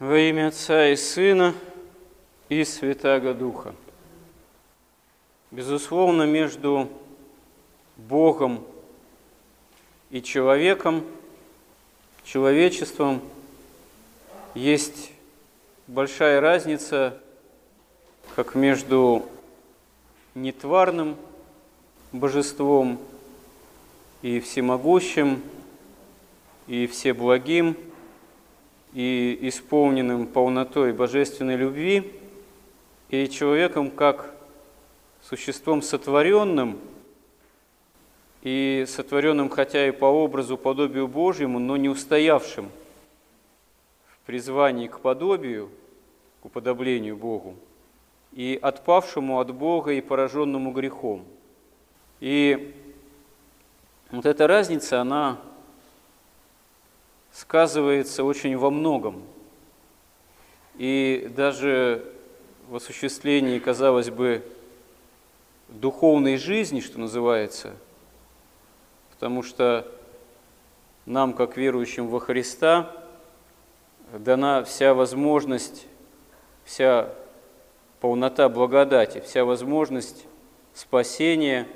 Во имя Отца и Сына и Святаго Духа. Безусловно, между Богом и человеком, человечеством есть большая разница, как между нетварным божеством и всемогущим, и всеблагим – и исполненным полнотой божественной любви, и человеком как существом сотворенным, и сотворенным хотя и по образу, подобию Божьему, но не устоявшим в призвании к подобию, к уподоблению Богу, и отпавшему от Бога и пораженному грехом. И вот эта разница, она сказывается очень во многом. И даже в осуществлении, казалось бы, духовной жизни, что называется, потому что нам, как верующим во Христа, дана вся возможность, вся полнота благодати, вся возможность спасения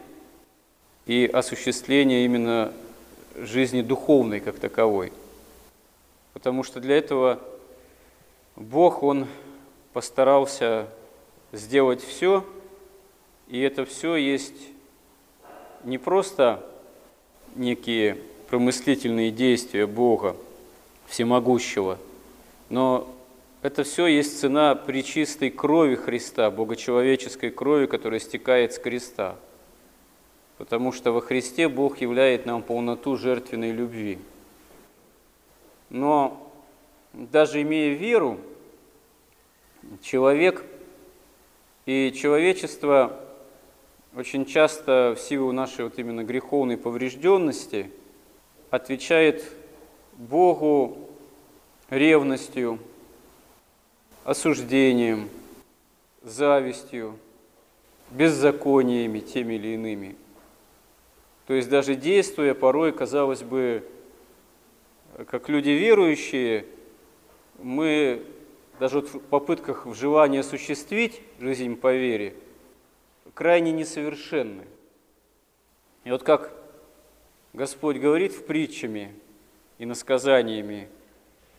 и осуществления именно жизни духовной как таковой – потому что для этого Бог, Он постарался сделать все, и это все есть не просто некие промыслительные действия Бога Всемогущего, но это все есть цена причистой крови Христа, богочеловеческой крови, которая стекает с креста. Потому что во Христе Бог являет нам полноту жертвенной любви – но даже имея веру, человек и человечество очень часто в силу нашей вот именно греховной поврежденности отвечает Богу ревностью, осуждением, завистью, беззакониями теми или иными. То есть даже действуя порой, казалось бы, как люди верующие, мы даже вот в попытках в желании осуществить жизнь по вере крайне несовершенны. И вот как Господь говорит в притчами и насказаниями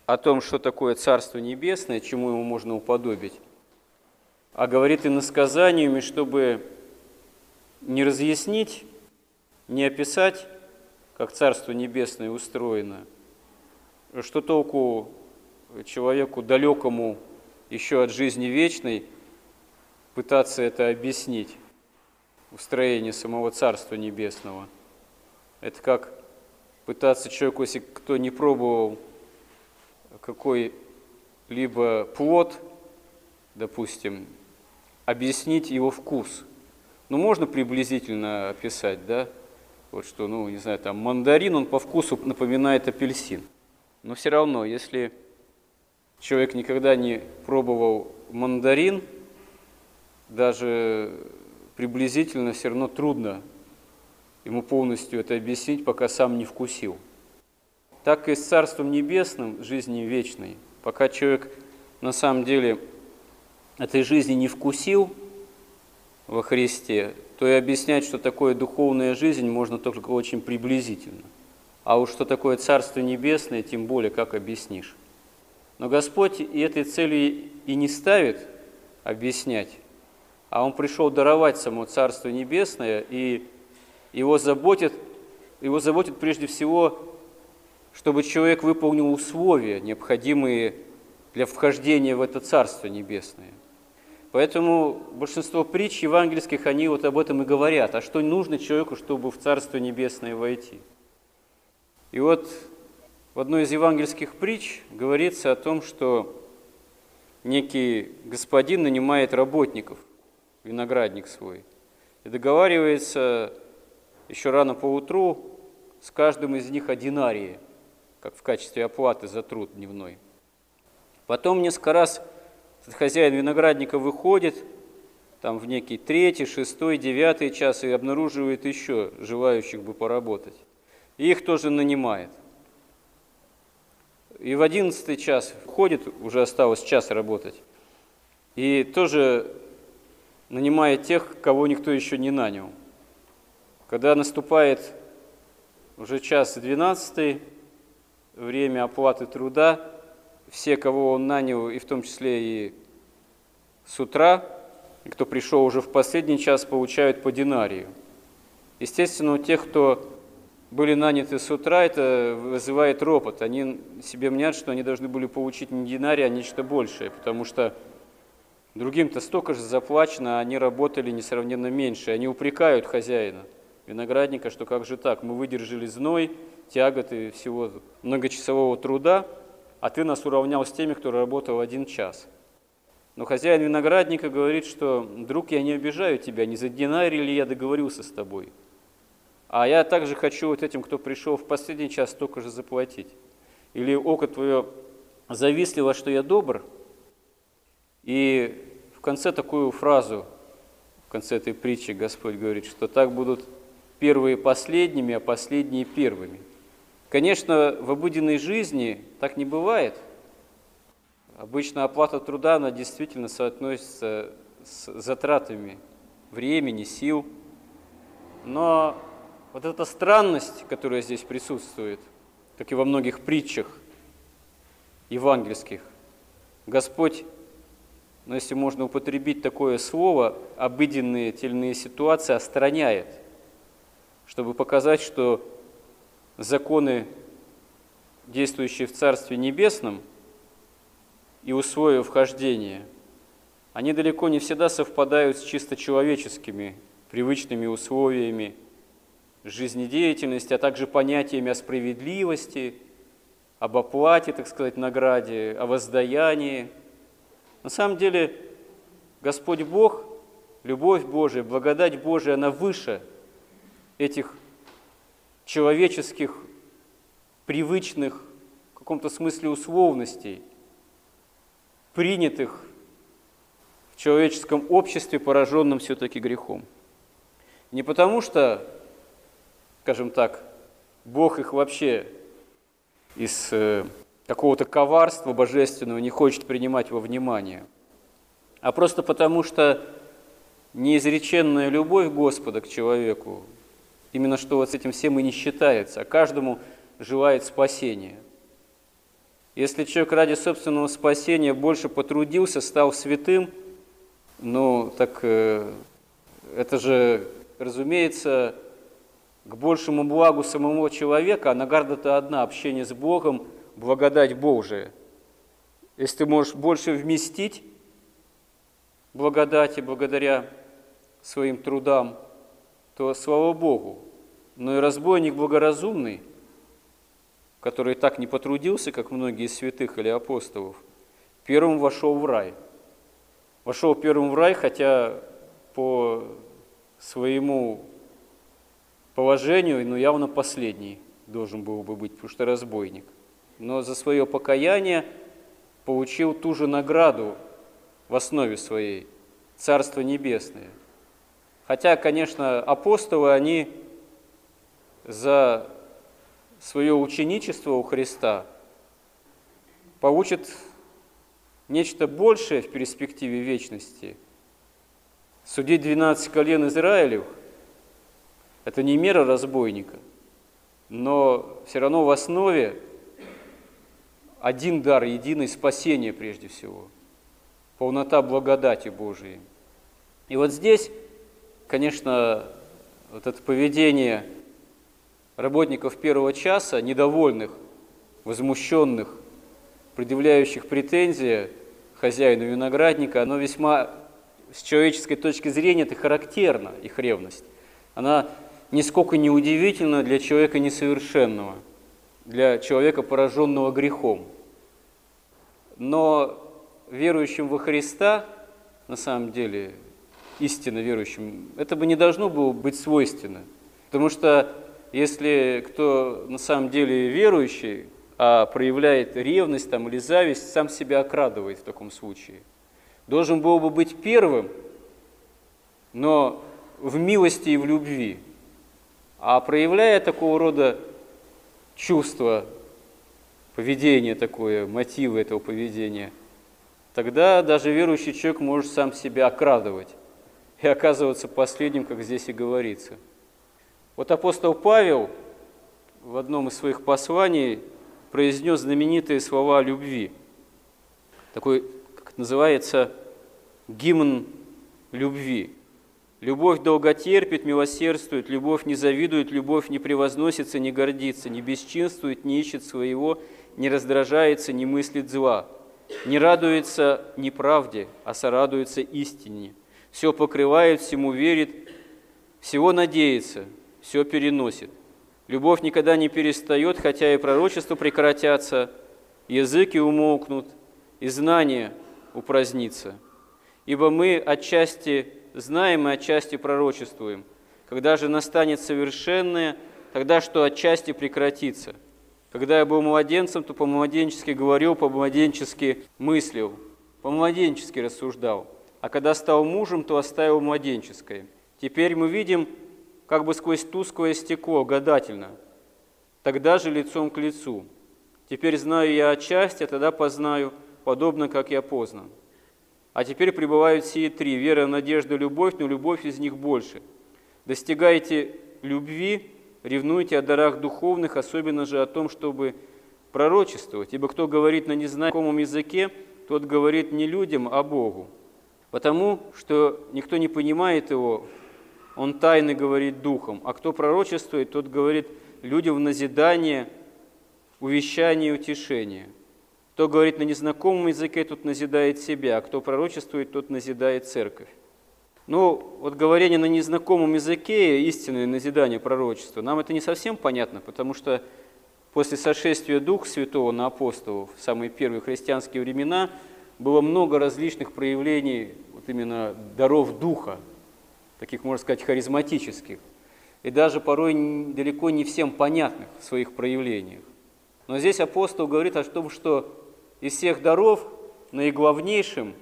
о том, что такое Царство Небесное, чему ему можно уподобить, а говорит и насказаниями, чтобы не разъяснить, не описать, как Царство Небесное устроено – что толку человеку далекому еще от жизни вечной пытаться это объяснить, устроение самого Царства Небесного. Это как пытаться человеку, если кто не пробовал какой-либо плод, допустим, объяснить его вкус. Ну, можно приблизительно описать, да? Вот что, ну, не знаю, там мандарин, он по вкусу напоминает апельсин – но все равно, если человек никогда не пробовал мандарин, даже приблизительно все равно трудно ему полностью это объяснить, пока сам не вкусил. Так и с Царством Небесным, жизни вечной, пока человек на самом деле этой жизни не вкусил во Христе, то и объяснять, что такое духовная жизнь, можно только очень приблизительно. А уж что такое Царство Небесное, тем более, как объяснишь. Но Господь и этой цели и не ставит объяснять, а Он пришел даровать само Царство Небесное, и его заботит, его заботит прежде всего, чтобы человек выполнил условия, необходимые для вхождения в это Царство Небесное. Поэтому большинство притч евангельских, они вот об этом и говорят. А что нужно человеку, чтобы в Царство Небесное войти? И вот в одной из евангельских притч говорится о том, что некий господин нанимает работников, виноградник свой, и договаривается еще рано по утру с каждым из них о динарии, как в качестве оплаты за труд дневной. Потом несколько раз этот хозяин виноградника выходит, там в некий третий, шестой, девятый час и обнаруживает еще желающих бы поработать и их тоже нанимает. и в одиннадцатый час входит, уже осталось час работать, и тоже нанимает тех, кого никто еще не нанял. Когда наступает уже час двенадцатый, время оплаты труда, все, кого он нанял, и в том числе и с утра, кто пришел уже в последний час, получают по динарию. Естественно, у тех, кто были наняты с утра, это вызывает ропот. Они себе мнят, что они должны были получить не динарий, а нечто большее, потому что другим-то столько же заплачено, а они работали несравненно меньше. Они упрекают хозяина виноградника, что как же так, мы выдержали зной, тяготы всего многочасового труда, а ты нас уравнял с теми, кто работал один час. Но хозяин виноградника говорит, что, друг, я не обижаю тебя, не за динарий ли я договорился с тобой, а я также хочу вот этим, кто пришел в последний час, столько же заплатить. Или око твое завистливо, что я добр, и в конце такую фразу, в конце этой притчи Господь говорит, что так будут первые последними, а последние первыми. Конечно, в обыденной жизни так не бывает. Обычно оплата труда, она действительно соотносится с затратами времени, сил. Но вот эта странность, которая здесь присутствует, как и во многих притчах евангельских, Господь, ну, если можно употребить такое слово, обыденные тельные ситуации остраняет, чтобы показать, что законы, действующие в Царстве Небесном, и условия вхождения, они далеко не всегда совпадают с чисто человеческими привычными условиями жизнедеятельности, а также понятиями о справедливости, об оплате, так сказать, награде, о воздаянии. На самом деле Господь Бог, любовь Божия, благодать Божия, она выше этих человеческих, привычных, в каком-то смысле условностей, принятых в человеческом обществе, пораженном все-таки грехом. Не потому что, скажем так, Бог их вообще из э, какого-то коварства божественного не хочет принимать во внимание, а просто потому что неизреченная любовь Господа к человеку Именно что вот с этим всем и не считается, а каждому желает спасения. Если человек ради собственного спасения больше потрудился, стал святым, ну так э, это же, разумеется, к большему благу самого человека, а награда-то одна – общение с Богом, благодать Божия. Если ты можешь больше вместить благодати благодаря своим трудам, то слава Богу но и разбойник благоразумный, который так не потрудился, как многие святых или апостолов, первым вошел в рай. Вошел первым в рай, хотя по своему положению, ну, явно последний должен был бы быть, потому что разбойник. Но за свое покаяние получил ту же награду в основе своей, Царство Небесное. Хотя, конечно, апостолы, они за свое ученичество у Христа получит нечто большее в перспективе вечности. Судить 12 колен Израилев – это не мера разбойника, но все равно в основе один дар, единый спасение прежде всего, полнота благодати Божией. И вот здесь, конечно, вот это поведение – работников первого часа, недовольных, возмущенных, предъявляющих претензии хозяину виноградника, оно весьма с человеческой точки зрения это характерно, их ревность. Она нисколько не удивительна для человека несовершенного, для человека, пораженного грехом. Но верующим во Христа, на самом деле, истинно верующим, это бы не должно было быть свойственно. Потому что если кто на самом деле верующий, а проявляет ревность там, или зависть, сам себя окрадывает в таком случае. Должен был бы быть первым, но в милости и в любви. А проявляя такого рода чувства поведение такое, мотивы этого поведения, тогда даже верующий человек может сам себя окрадывать и оказываться последним, как здесь и говорится. Вот апостол Павел в одном из своих посланий произнес знаменитые слова любви. Такой, как это называется, гимн любви. Любовь долго терпит, милосердствует, любовь не завидует, любовь не превозносится, не гордится, не бесчинствует, не ищет своего, не раздражается, не мыслит зла, не радуется неправде, а сорадуется истине. Все покрывает, всему верит, всего надеется, все переносит. Любовь никогда не перестает, хотя и пророчества прекратятся, языки умолкнут, и знание упразднится. Ибо мы отчасти знаем и отчасти пророчествуем. Когда же настанет совершенное, тогда что отчасти прекратится. Когда я был младенцем, то по-младенчески говорил, по-младенчески мыслил, по-младенчески рассуждал. А когда стал мужем, то оставил младенческое. Теперь мы видим как бы сквозь тусклое стекло, гадательно. Тогда же лицом к лицу. Теперь знаю я отчасти, а тогда познаю, подобно как я познан. А теперь пребывают сие три – вера, надежда, любовь, но любовь из них больше. Достигайте любви, ревнуйте о дарах духовных, особенно же о том, чтобы пророчествовать. Ибо кто говорит на незнакомом языке, тот говорит не людям, а Богу. Потому что никто не понимает его, он тайно говорит духом. А кто пророчествует, тот говорит людям в назидание, увещание и утешение. Кто говорит на незнакомом языке, тот назидает себя, а кто пророчествует, тот назидает церковь. Ну, вот говорение на незнакомом языке, истинное назидание пророчества, нам это не совсем понятно, потому что после сошествия Духа Святого на апостолов в самые первые христианские времена было много различных проявлений вот именно даров Духа, таких, можно сказать, харизматических, и даже порой далеко не всем понятных в своих проявлениях. Но здесь апостол говорит о том, что из всех даров наиглавнейшим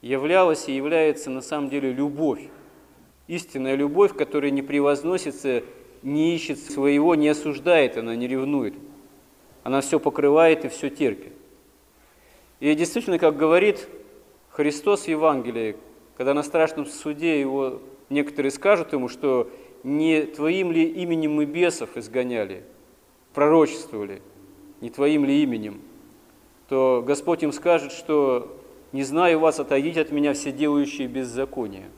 являлась и является на самом деле любовь. Истинная любовь, которая не превозносится, не ищет своего, не осуждает, она не ревнует. Она все покрывает и все терпит. И действительно, как говорит Христос в Евангелии, когда на страшном суде его некоторые скажут ему, что не твоим ли именем мы бесов изгоняли, пророчествовали, не твоим ли именем – то Господь им скажет, что «не знаю вас, отойдите от меня все делающие беззаконие».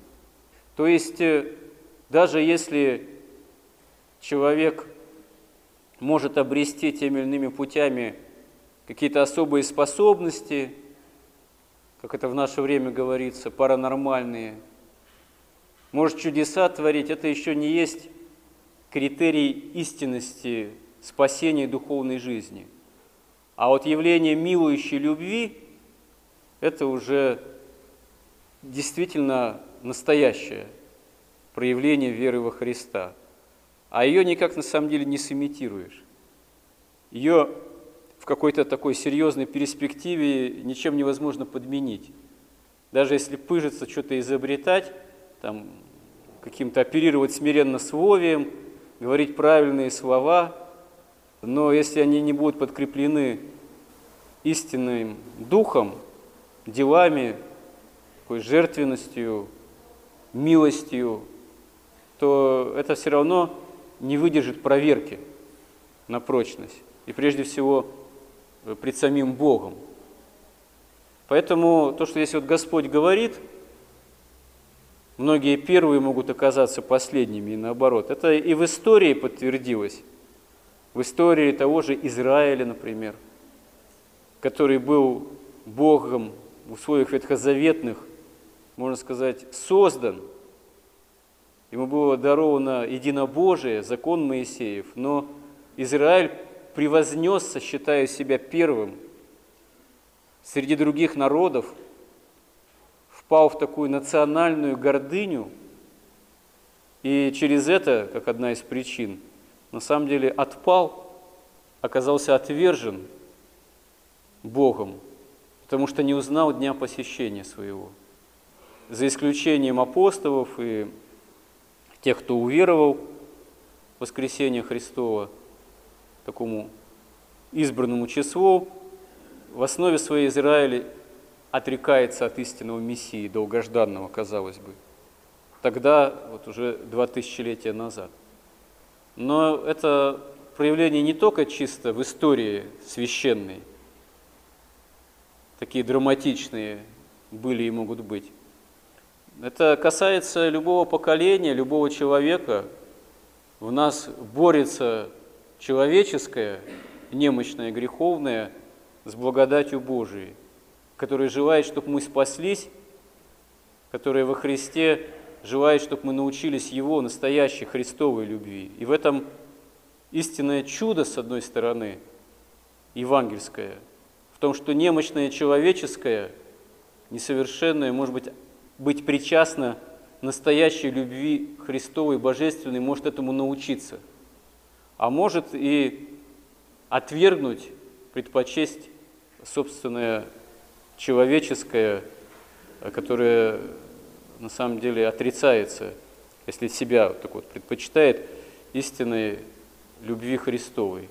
То есть, э, даже если человек может обрести теми или иными путями какие-то особые способности, как это в наше время говорится, паранормальные, может чудеса творить, это еще не есть критерий истинности спасения духовной жизни – а вот явление милующей любви – это уже действительно настоящее проявление веры во Христа. А ее никак на самом деле не сымитируешь. Ее в какой-то такой серьезной перспективе ничем невозможно подменить. Даже если пыжиться, что-то изобретать, там, каким-то оперировать смиренно словием, говорить правильные слова, но если они не будут подкреплены истинным духом, делами, такой жертвенностью, милостью, то это все равно не выдержит проверки на прочность. И прежде всего э, пред самим Богом. Поэтому то, что здесь вот Господь говорит, многие первые могут оказаться последними и наоборот. Это и в истории подтвердилось. В истории того же Израиля, например – который был Богом в условиях ветхозаветных, можно сказать, создан. Ему было даровано единобожие, закон Моисеев, но Израиль превознесся, считая себя первым среди других народов, впал в такую национальную гордыню, и через это, как одна из причин, на самом деле отпал, оказался отвержен Богом, потому что не узнал дня посещения своего. За исключением апостолов и тех, кто уверовал в воскресение Христова, такому избранному числу, в основе своей Израиль отрекается от истинного Мессии, долгожданного, казалось бы. Тогда, вот уже два тысячелетия назад. Но это проявление не только чисто в истории священной, такие драматичные были и могут быть. Это касается любого поколения, любого человека. В нас борется человеческое, немощное, греховное с благодатью Божией, которая желает, чтобы мы спаслись, которая во Христе желает, чтобы мы научились Его настоящей Христовой любви. И в этом истинное чудо, с одной стороны, евангельское – том, что немощное человеческое, несовершенное, может быть, быть причастно настоящей любви Христовой, Божественной, может этому научиться. А может и отвергнуть, предпочесть собственное человеческое, которое на самом деле отрицается, если себя так вот предпочитает истинной любви Христовой.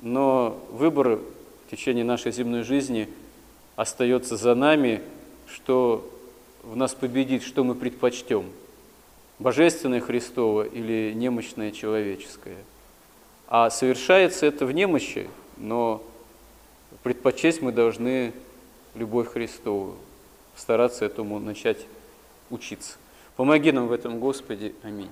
Но выбор в течение нашей земной жизни остается за нами, что в нас победит, что мы предпочтем, божественное Христово или немощное человеческое. А совершается это в немощи, но предпочесть мы должны любовь Христову, стараться этому начать учиться. Помоги нам в этом, Господи. Аминь.